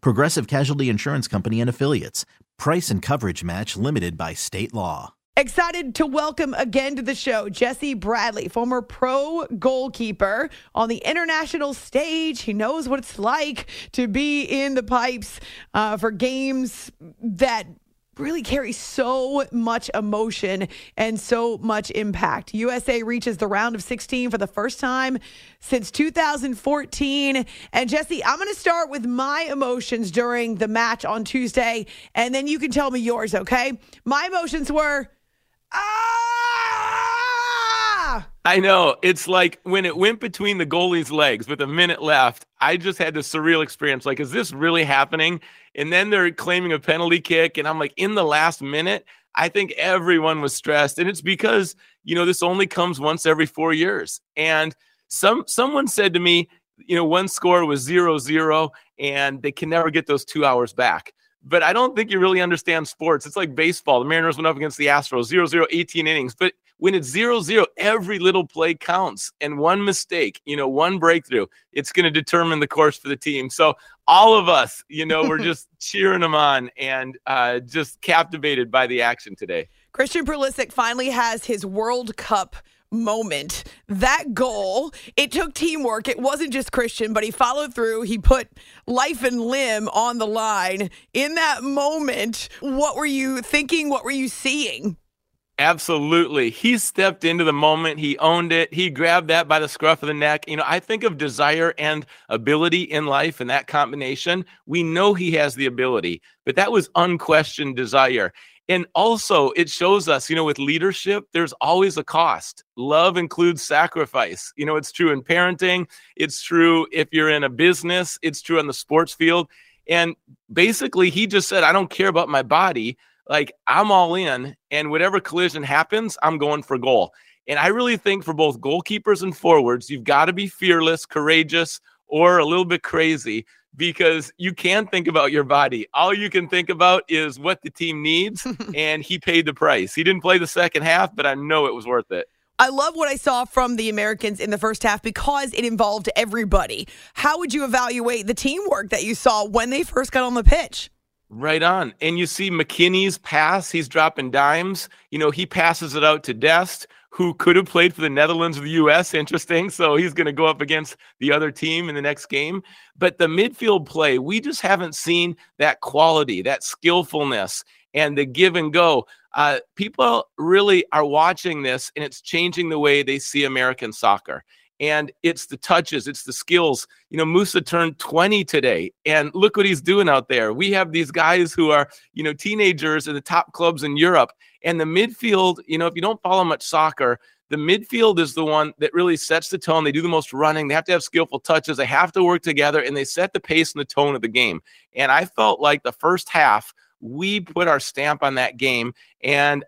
Progressive Casualty Insurance Company and Affiliates. Price and coverage match limited by state law. Excited to welcome again to the show Jesse Bradley, former pro goalkeeper on the international stage. He knows what it's like to be in the pipes uh, for games that really carry so much emotion and so much impact. USA reaches the round of 16 for the first time since 2014. And Jesse, I'm going to start with my emotions during the match on Tuesday, and then you can tell me yours, okay? My emotions were ah! I know. It's like when it went between the goalie's legs with a minute left, I just had this surreal experience. Like, is this really happening? And then they're claiming a penalty kick. And I'm like, in the last minute, I think everyone was stressed. And it's because, you know, this only comes once every four years. And some someone said to me, you know, one score was zero zero, and they can never get those two hours back but I don't think you really understand sports. It's like baseball. The Mariners went up against the Astros, 0 0, 18 innings. But when it's 0 0, every little play counts. And one mistake, you know, one breakthrough, it's going to determine the course for the team. So all of us, you know, we're just cheering them on and uh, just captivated by the action today. Christian Pulisic finally has his World Cup moment. That goal, it took teamwork. It wasn't just Christian, but he followed through. He put life and limb on the line. In that moment, what were you thinking? What were you seeing? Absolutely. He stepped into the moment. He owned it. He grabbed that by the scruff of the neck. You know, I think of desire and ability in life and that combination. We know he has the ability, but that was unquestioned desire. And also, it shows us, you know, with leadership, there's always a cost. Love includes sacrifice. You know, it's true in parenting, it's true if you're in a business, it's true on the sports field. And basically, he just said, I don't care about my body. Like, I'm all in, and whatever collision happens, I'm going for goal. And I really think for both goalkeepers and forwards, you've got to be fearless, courageous, or a little bit crazy because you can think about your body. All you can think about is what the team needs, and he paid the price. He didn't play the second half, but I know it was worth it. I love what I saw from the Americans in the first half because it involved everybody. How would you evaluate the teamwork that you saw when they first got on the pitch? Right on. And you see McKennie's pass, he's dropping dimes. You know, he passes it out to Dest who could have played for the Netherlands or the US. Interesting. So he's going to go up against the other team in the next game. But the midfield play, we just haven't seen that quality, that skillfulness, and the give and go. Uh, people really are watching this, and it's changing the way they see American soccer. And it's the touches, it's the skills. You know, Musah turned 20 today, and look what he's doing out there. We have these guys who are, you know, teenagers in the top clubs in Europe, and the midfield, you know, if you don't follow much soccer, the midfield is the one that really sets the tone. They do the most running. They have to have skillful touches. They have to work together and they set the pace and the tone of the game. And I felt like the first half, we put our stamp on that game and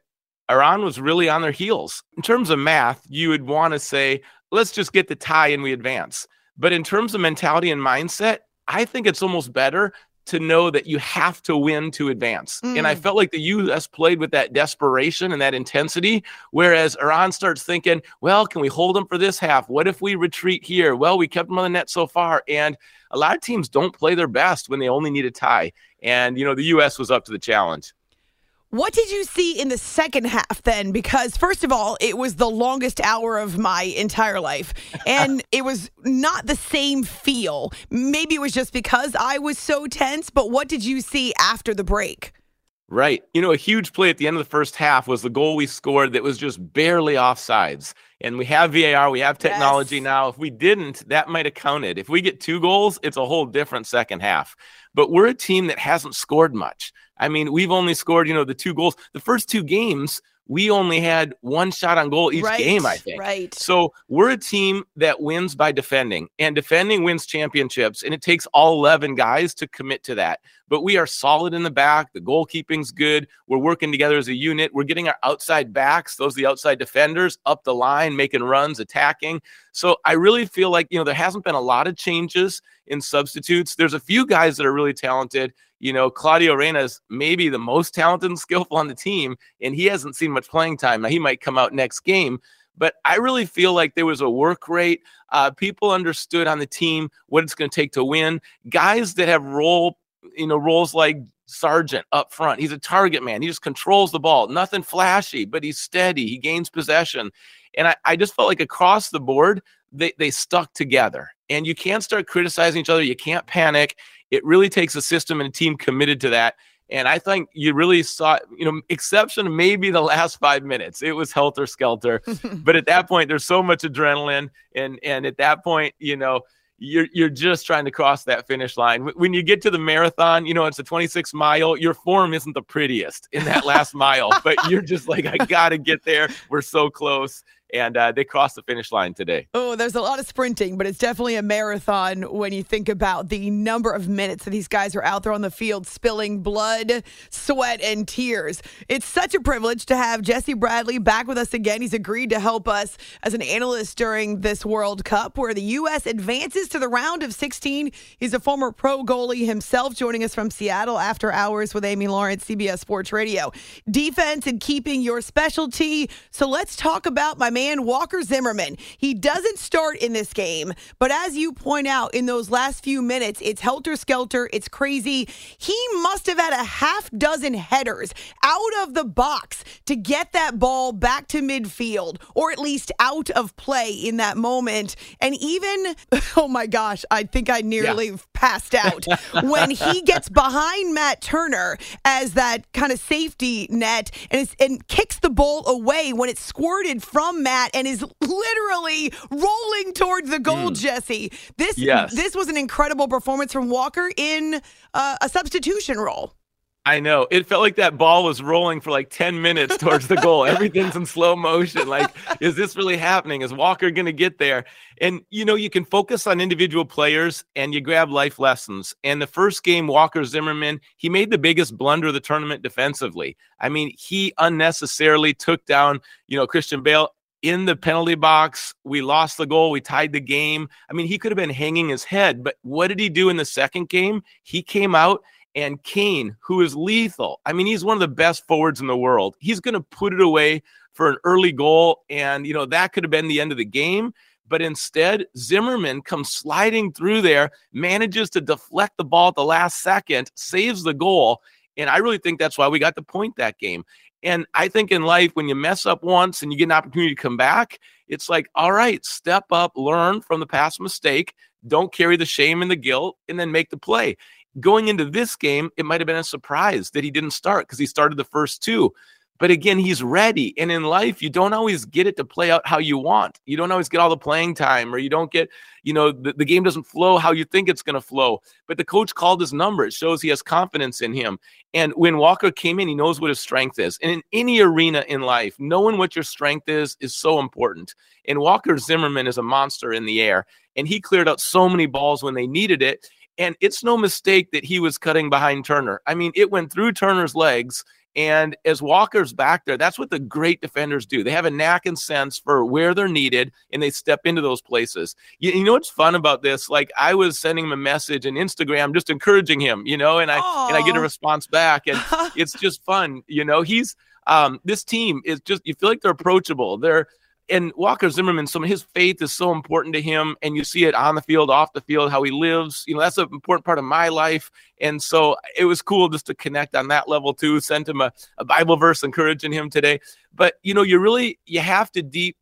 Iran was really on their heels. In terms of math, you would want to say, let's just get the tie and we advance. But in terms of mentality and mindset, I think it's almost better to know that you have to win to advance. Mm. And I mm. felt like the US played with that desperation and that intensity, whereas Iran starts thinking, well, can we hold them for this half? What if we retreat here? Well, we kept them on the net so far. And a lot of teams don't play their best when they only need a tie. And, you know, the US was up to the challenge. What did you see in the second half then? Because, first of all, it was the longest hour of my entire life. And it was not the same feel. Maybe it was just because I was so tense, but what did you see after the break? Right. You know, a huge play at the end of the first half was the goal we scored that was just barely offsides. And we have VAR, we have technology Yes. now. If we didn't, that might have counted. If we get two goals, it's a whole different second half. But we're a team that hasn't scored much. I mean, we've only scored, you know, the two goals. The first two games, we only had one shot on goal each right. game, I think. Right. So we're a team that wins by defending, and defending wins championships. And it takes all 11 guys to commit to that. But we are solid in the back. The goalkeeping's good. We're working together as a unit. We're getting our outside backs, those are the outside defenders, up the line, making runs, attacking. So I really feel like, you know, there hasn't been a lot of changes in substitutes. There's a few guys that are really talented. You know, Claudio Reyna is maybe the most talented and skillful on the team, and he hasn't seen much playing time. Now, he might come out next game, but I really feel like there was a work rate. Uh, people understood on the team what it's going to take to win. Guys that have role, you know, roles like Sargent up front. He's a target man. He just controls the ball. Nothing flashy, but he's steady. He gains possession. And I, I just felt like across the board, they, they stuck together. And you can't start criticizing each other. You can't panic. It really takes a system and a team committed to that. And I think you really saw, you know, exception maybe the last five minutes. It was helter skelter. but at that point, there's so much adrenaline. And and at that point, you know, you're you're just trying to cross that finish line. When you get to the marathon, you know, it's a 26 mile, your form isn't the prettiest in that last mile, but you're just like, I gotta get there. We're so close. And uh, they crossed the finish line today. Oh, there's a lot of sprinting, but it's definitely a marathon when you think about the number of minutes that these guys are out there on the field spilling blood, sweat, and tears. It's such a privilege to have Jesse Bradley back with us again. He's agreed to help us as an analyst during this World Cup where the U.S. advances to the round of 16. He's a former pro goalie himself, joining us from Seattle after hours with Amy Lawrence, CBS Sports Radio. Defense and keeping your specialty. So let's talk about my man, Walker Zimmerman. He doesn't start in this game, but as you point out, in those last few minutes, it's helter skelter, it's crazy. He must have had a half dozen headers out of the box to get that ball back to midfield, or at least out of play in that moment. And even, oh my gosh, I think I nearly passed out when he gets behind Matt Turner as that kind of safety net and, and kicks the ball away when it's squirted from Matt and is literally rolling towards the goal, Jesse. This Yes. this was an incredible performance from Walker in uh, a substitution role. I know. It felt like that ball was rolling for like 10 minutes towards the goal. Everything's in slow motion. Like, is this really happening? Is Walker going to get there? And, you know, you can focus on individual players and you grab life lessons. And the first game, Walker Zimmerman, he made the biggest blunder of the tournament defensively. I mean, he unnecessarily took down, you know, Christian Bale in the penalty box. We lost the goal. We tied the game. I mean, he could have been hanging his head. But what did he do in the second game? He came out and Kane, who is lethal. I mean, he's one of the best forwards in the world. He's going to put it away for an early goal. And, you know, that could have been the end of the game. But instead, Zimmerman comes sliding through there, manages to deflect the ball at the last second, saves the goal. And I really think that's why we got the point that game. And I think in life, when you mess up once and you get an opportunity to come back, it's like, all right, step up, learn from the past mistake, don't carry the shame and the guilt, and then make the play going into this game, it might have been a surprise that he didn't start because he started the first two. But again, he's ready. And in life, you don't always get it to play out how you want. You don't always get all the playing time, or you don't get, you know, the, the game doesn't flow how you think it's going to flow. But the coach called his number. It shows he has confidence in him. And when Walker came in, he knows what his strength is. And in any arena in life, knowing what your strength is is so important. And Walker Zimmerman is a monster in the air. And he cleared out so many balls when they needed it. And it's no mistake that he was cutting behind Turner. I mean, it went through Turner's legs. And as Walker's back there, that's what the great defenders do. They have a knack and sense for where they're needed and they step into those places. You, you know what's fun about this? Like I was sending him a message on Instagram just encouraging him, you know, and I and I get a response back and it's just fun. You know, he's um this team is just you feel like they're approachable. They're and Walker Zimmerman, some his faith is so important to him, and you see it on the field, off the field, how he lives. You know, that's an important part of my life, and so it was cool just to connect on that level too. Sent him a, a Bible verse encouraging him today, but you know, you really you have to deep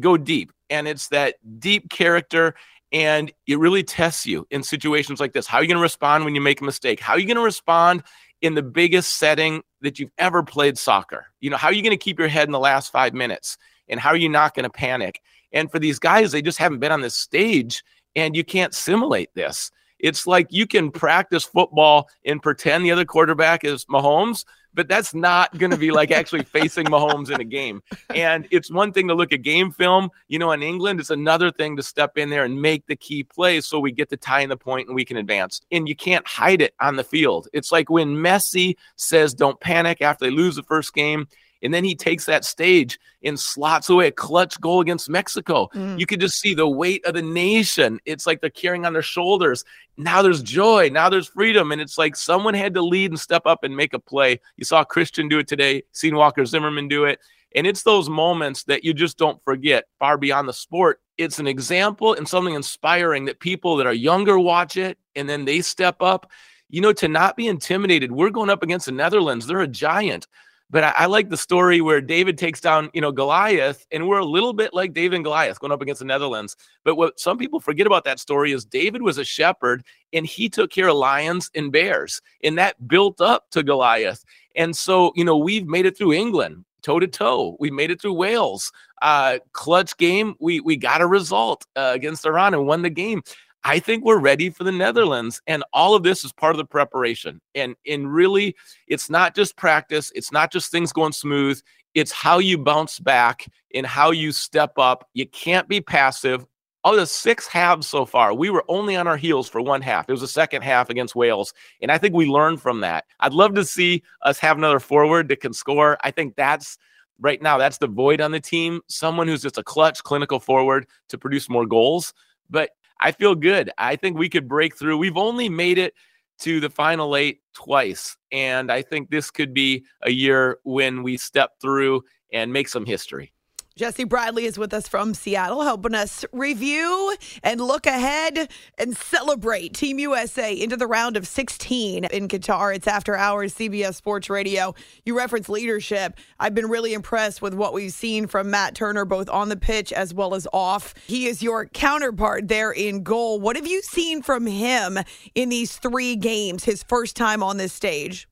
go deep, and it's that deep character. And it really tests you in situations like this. How are you going to respond when you make a mistake? How are you going to respond in the biggest setting that you've ever played soccer. You know, how are you going to keep your head in the last five minutes? And how are you not going to panic? And for these guys, they just haven't been on this stage and you can't simulate this. It's like you can practice football and pretend the other quarterback is Mahomes, but that's not going to be like actually facing Mahomes in a game. And it's one thing to look at game film, you know, in England, it's another thing to step in there and make the key plays so we get to tie in the point and we can advance. And you can't hide it on the field. It's like when Messi says, don't panic after they lose the first game and then he takes that stage and slots away a clutch goal against Mexico. Mm. You could just see the weight of the nation. It's like they're carrying on their shoulders. Now there's joy. Now there's freedom. And it's like someone had to lead and step up and make a play. You saw Christian do it today, seen Walker Zimmerman do it. And it's those moments that you just don't forget far beyond the sport. It's an example and something inspiring that people that are younger watch it and then they step up. You know, to not be intimidated, we're going up against the Netherlands. They're a giant. But I, I, like the story where David takes down, you know, Goliath, and we're a little bit like David and Goliath going up against the Netherlands. But what some people forget about that story is David was a shepherd and he took care of lions and bears, and that built up to Goliath. And so, you know, we've made it through England toe to toe. We made it through Wales. Uh, clutch game. We we got a result uh, against Iran and won the game. I think we're ready for the Netherlands. And all of this is part of the preparation. And, and really, it's not just practice, it's not just things going smooth, it's how you bounce back and how you step up. You can't be passive. Of the six halves so far, we were only on our heels for one half. It was the second half against Wales. And I think we learned from that. I'd love to see us have another forward that can score. I think that's right now, that's the void on the team. Someone who's just a clutch clinical forward to produce more goals. But I feel good. I think we could break through. We've only made it to the final eight twice. And I think this could be a year when we step through and make some history. Jesse Bradley is with us from Seattle, helping us review and look ahead and celebrate Team USA into the round of 16 in Qatar. It's after hours, CBS Sports Radio. You reference leadership. I've been really impressed with what we've seen from Matt Turner, both on the pitch as well as off. He is your counterpart there in goal. What have you seen from him in these three games, his first time on this stage?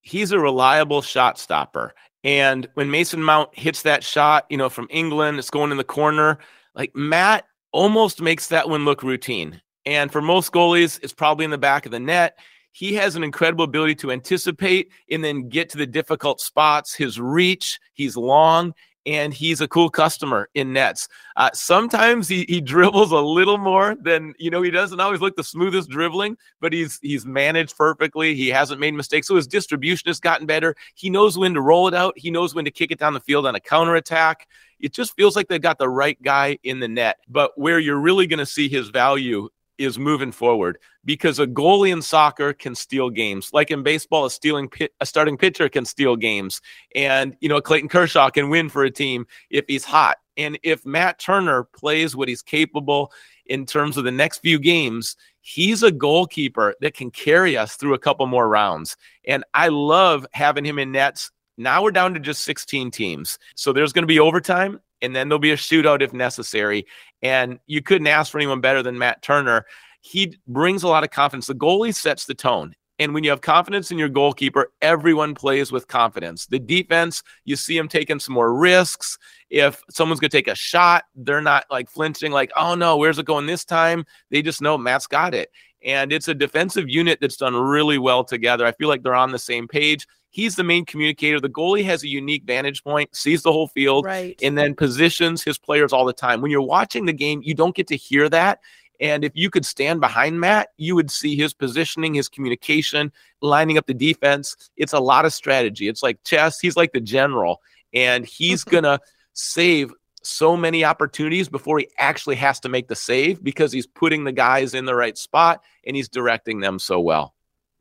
He's a reliable shot stopper. And when Mason Mount hits that shot, you know, from England, it's going in the corner. Like Matt almost makes that one look routine. And for most goalies, it's probably in the back of the net. He has an incredible ability to anticipate and then get to the difficult spots. His reach, he's long, and he's a cool customer in nets. Uh, sometimes he, he dribbles a little more than you know. He doesn't always look the smoothest dribbling, but he's he's managed perfectly. He hasn't made mistakes, so his distribution has gotten better. He knows when to roll it out. He knows when to kick it down the field on a counter attack. It just feels like they've got the right guy in the net. But where you're really going to see his value is moving forward because a goalie in soccer can steal games. Like in baseball, a stealing a starting pitcher can steal games, and you know Clayton Kershaw can win for a team if he's hot. And if Matt Turner plays what he's capable in terms of the next few games, he's a goalkeeper that can carry us through a couple more rounds. And I love having him in nets. Now we're down to just 16 teams. So there's going to be overtime and then there'll be a shootout if necessary. And you couldn't ask for anyone better than Matt Turner. He brings a lot of confidence. The goalie sets the tone. And when you have confidence in your goalkeeper, everyone plays with confidence. The defense, you see them taking some more risks. If someone's going to take a shot, they're not like flinching, like, oh no, where's it going this time? They just know Matt's got it. And it's a defensive unit that's done really well together. I feel like they're on the same page. He's the main communicator. The goalie has a unique vantage point, sees the whole field, right. and then positions his players all the time. When you're watching the game, you don't get to hear that. And if you could stand behind Matt, you would see his positioning, his communication, lining up the defense. It's a lot of strategy. It's like chess. He's like the general, and he's going to save so many opportunities before he actually has to make the save because he's putting the guys in the right spot and he's directing them so well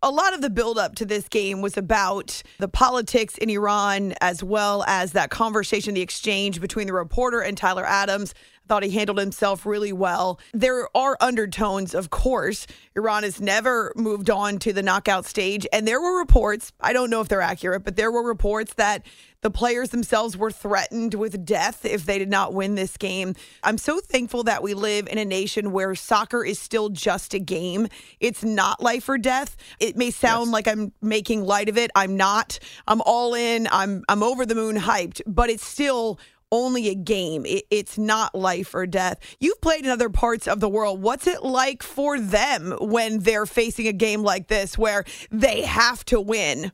a lot of the buildup to this game was about the politics in Iran, as well as that conversation, the exchange between the reporter and Tyler Adams I thought he handled himself really well. There are undertones, of course. Iran has never moved on to the knockout stage. And there were reports, I don't know if they're accurate, but there were reports that the players themselves were threatened with death if they did not win this game. I'm so thankful that we live in a nation where soccer is still just a game. It's not life or death. It may sound yes. like I'm making light of it. I'm not. I'm all in. I'm I'm over the moon hyped, but it's still only a game. It, it's not life or death. You've played in other parts of the world. What's it like for them when they're facing a game like this where they have to win?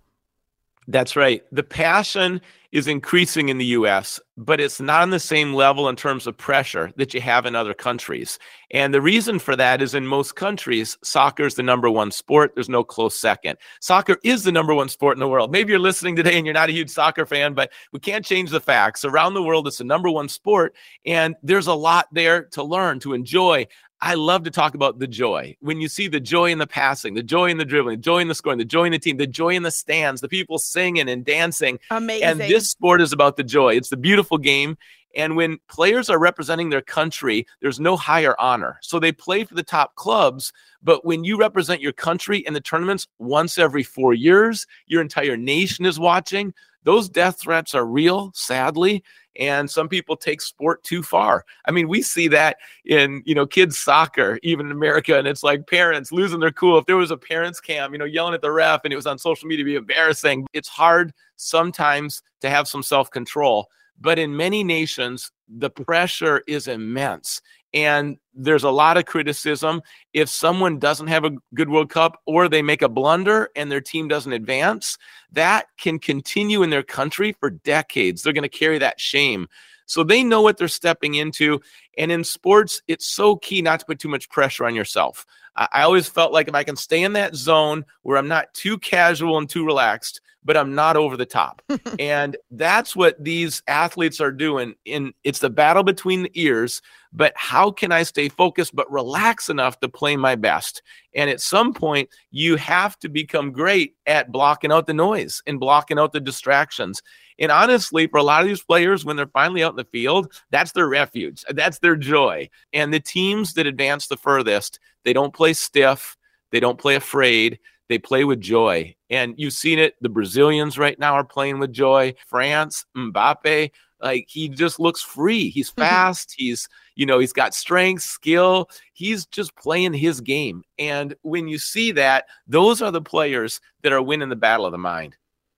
That's right. The passion is increasing in the US, but it's not on the same level in terms of pressure that you have in other countries. And the reason for that is in most countries, soccer is the number one sport. There's no close second. Soccer is the number one sport in the world. Maybe you're listening today and you're not a huge soccer fan, but we can't change the facts. Around the world, it's the number one sport. And there's a lot there to learn, to enjoy. I love to talk about the joy. When you see the joy in the passing, the joy in the dribbling, the joy in the scoring, the joy in the team, the joy in the stands, the people singing and dancing. Amazing. And this sport is about the joy. It's the beautiful game. And when players are representing their country, there's no higher honor. So they play for the top clubs. But when you represent your country in the tournaments once every four years, your entire nation is watching. Those death threats are real, sadly and some people take sport too far. I mean, we see that in, you know, kids soccer, even in America, and it's like parents losing their cool. If there was a parents cam, you know, yelling at the ref and it was on social media, be embarrassing. It's hard sometimes to have some self-control. But in many nations, the pressure is immense. And there's a lot of criticism if someone doesn't have a good World Cup or they make a blunder and their team doesn't advance, that can continue in their country for decades. They're going to carry that shame. So they know what they're stepping into. And in sports, it's so key not to put too much pressure on yourself. I always felt like if I can stay in that zone where I'm not too casual and too relaxed, but I'm not over the top. and that's what these athletes are doing. In it's the battle between the ears, but how can I stay focused but relax enough to play my best? And at some point, you have to become great at blocking out the noise and blocking out the distractions. And honestly, for a lot of these players, when they're finally out in the field, that's their refuge. That's their joy. And the teams that advance the furthest, they don't play stiff, they don't play afraid they play with joy. And you've seen it. The Brazilians right now are playing with joy. France, Mbappe, like he just looks free. He's mm-hmm. fast. he's, you know, he's got strength, skill. He's just playing his game. And when you see that, those are the players that are winning the battle of the mind.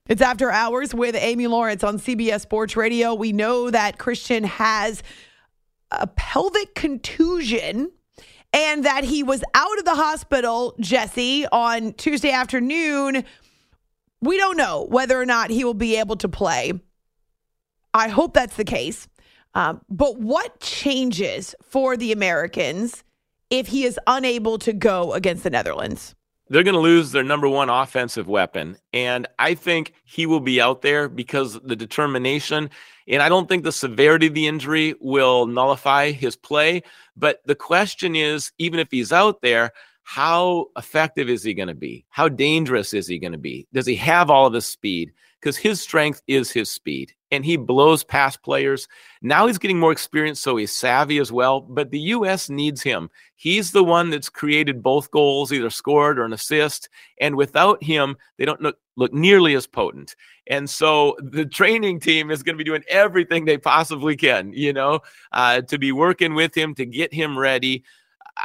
It's after hours with Amy Lawrence on CBS Sports Radio. We know that Christian has a pelvic contusion and that he was out of the hospital, Jesse, on Tuesday afternoon. We don't know whether or not he will be able to play. I hope that's the case. Um, but what changes for the Americans if he is unable to go against the Netherlands? They're going to lose their number one offensive weapon. And I think he will be out there because the determination and I don't think the severity of the injury will nullify his play. But the question is even if he's out there, how effective is he going to be? How dangerous is he going to be? Does he have all of his speed? Because his strength is his speed and he blows past players. Now he's getting more experience, so he's savvy as well. But the U.S. needs him. He's the one that's created both goals, either scored or an assist. And without him, they don't look, look nearly as potent. And so the training team is going to be doing everything they possibly can, you know, uh, to be working with him to get him ready.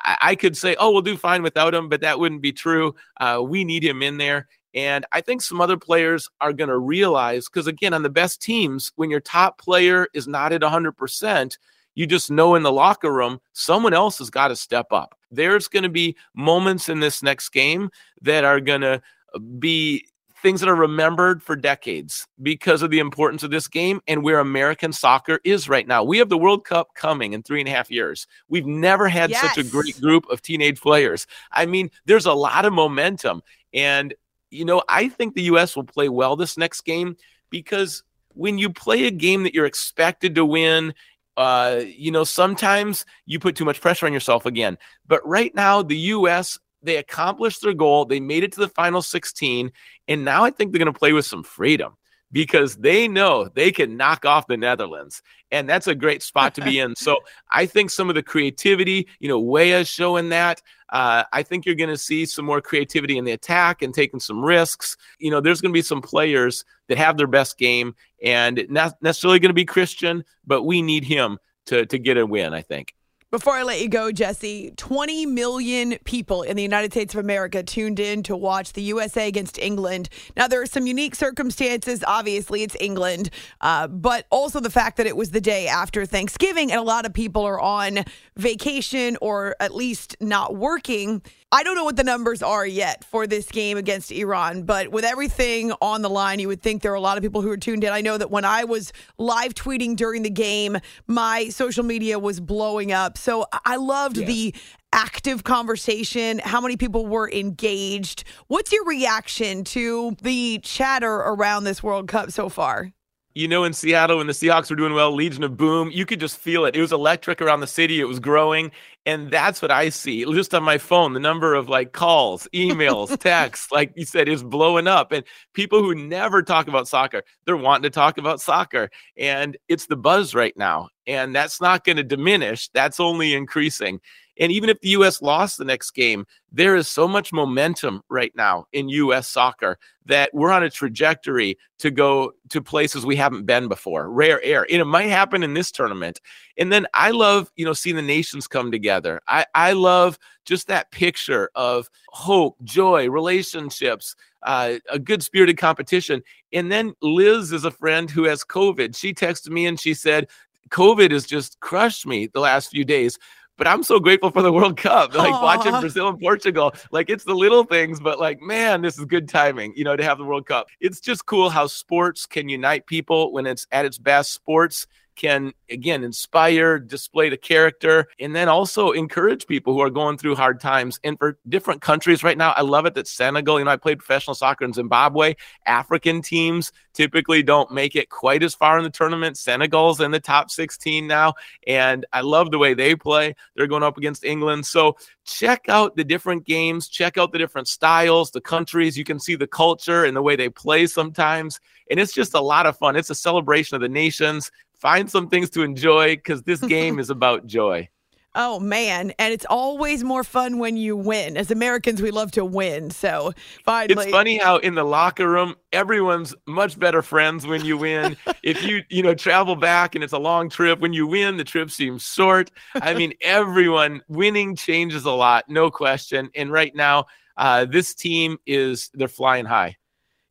I, could say, oh, we'll do fine without him, but that wouldn't be true. Uh, we need him in there. And I think some other players are going to realize because, again, on the best teams, when your top player is not at 100%, you just know in the locker room, someone else has got to step up. There's going to be moments in this next game that are going to uh, be things that are remembered for decades because of the importance of this game and where American soccer is right now. We have the World Cup coming in three and a half years. We've never had yes. such a great group of teenage players. I mean, there's a lot of momentum. And, you know, I think the U.S. will play well this next game because when you play a game that you're expected to win, uh, you know, sometimes you put too much pressure on yourself again. But right now, the U.S they accomplished their goal. They made it to the final 16. And now I think they're going to play with some freedom. Because they know they can knock off the Netherlands. And that's a great spot to be in. So I think some of the creativity, you know, Weah showing that. Uh, I think you're going to see some more creativity in the attack and taking some risks. You know, there's going to be some players that have their best game and not necessarily going to be Christian, but we need him to to get a win. I think. Before I let you go, Jesse, 20 million people in the United States of America tuned in to watch the USA against England. Now, there are some unique circumstances. Obviously, it's England, uh, but also the fact that it was the day after Thanksgiving and a lot of people are on vacation or at least not working. I don't know what the numbers are yet for this game against Iran, but with everything on the line, you would think there are a lot of people who are tuned in. I know that when I was live tweeting during the game, my social media was blowing up. So I loved yeah. the active conversation, how many people were engaged. What's your reaction to the chatter around this World Cup so far? You know, in Seattle when the Seahawks were doing well, Legion of Boom, you could just feel it. It was electric around the city. It was growing. And that's what I see just on my phone. The number of like calls, emails, texts, like you said, is blowing up. And people who never talk about soccer, they're wanting to talk about soccer. And it's the buzz right now. And that's not going to diminish. That's only increasing. And even if the U.S. lost the next game, there is so much momentum right now in U.S. soccer that we're on a trajectory to go to places we haven't been before, rare air. And it might happen in this tournament. And then I love, you know, seeing the nations come together. I, I love just that picture of hope, joy, relationships, uh, a good spirited competition. And then Liz is a friend who has COVID. She texted me and she said, COVID has just crushed me the last few days but I'm so grateful for the World Cup. Like Aww. watching Brazil and Portugal. Like it's the little things, but like, man, this is good timing, you know, to have the World Cup. It's just cool how sports can unite people when it's at its best. Sports can again inspire, display the character, and then also encourage people who are going through hard times. And for different countries right now, I love it that Senegal, you know, I played professional soccer in Zimbabwe. African teams typically don't make it quite as far in the tournament. Senegal's in the top 16 now, and I love the way they play. They're going up against England. So check out the different games, check out the different styles, the countries. You can see the culture and the way they play sometimes. And it's just a lot of fun. It's a celebration of the nations find some things to enjoy because this game is about joy. Oh man, and it's always more fun when you win. As Americans, we love to win. So finally, it's funny how in the locker room, everyone's much better friends when you win. if you you know travel back and it's a long trip, when you win, the trip seems short. I mean, everyone winning changes a lot, no question. And right now, uh, this team is they're flying high.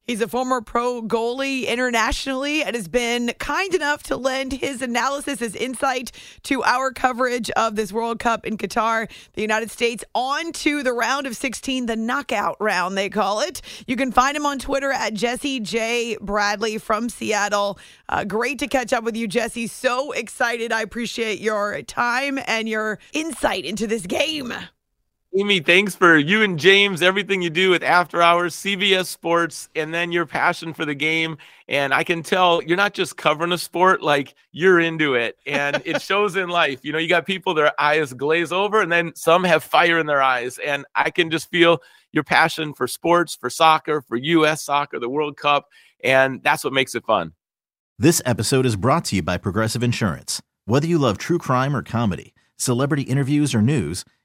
He's a former pro goalie internationally and has been kind enough to lend his analysis, his insight to our coverage of this World Cup in Qatar, the United States, on to the round of 16, the knockout round, they call it. You can find him on Twitter at Jesse J. Bradley from Seattle. Uh, great to catch up with you, Jesse. So excited. I appreciate your time and your insight into this game. Amy, thanks for you and James, everything you do with After Hours, CBS Sports, and then your passion for the game. And I can tell you're not just covering a sport, like you're into it. And it shows in life. You know, you got people, their eyes glaze over, and then some have fire in their eyes. And I can just feel your passion for sports, for soccer, for U.S. soccer, the World Cup. And that's what makes it fun. This episode is brought to you by Progressive Insurance. Whether you love true crime or comedy, celebrity interviews or news,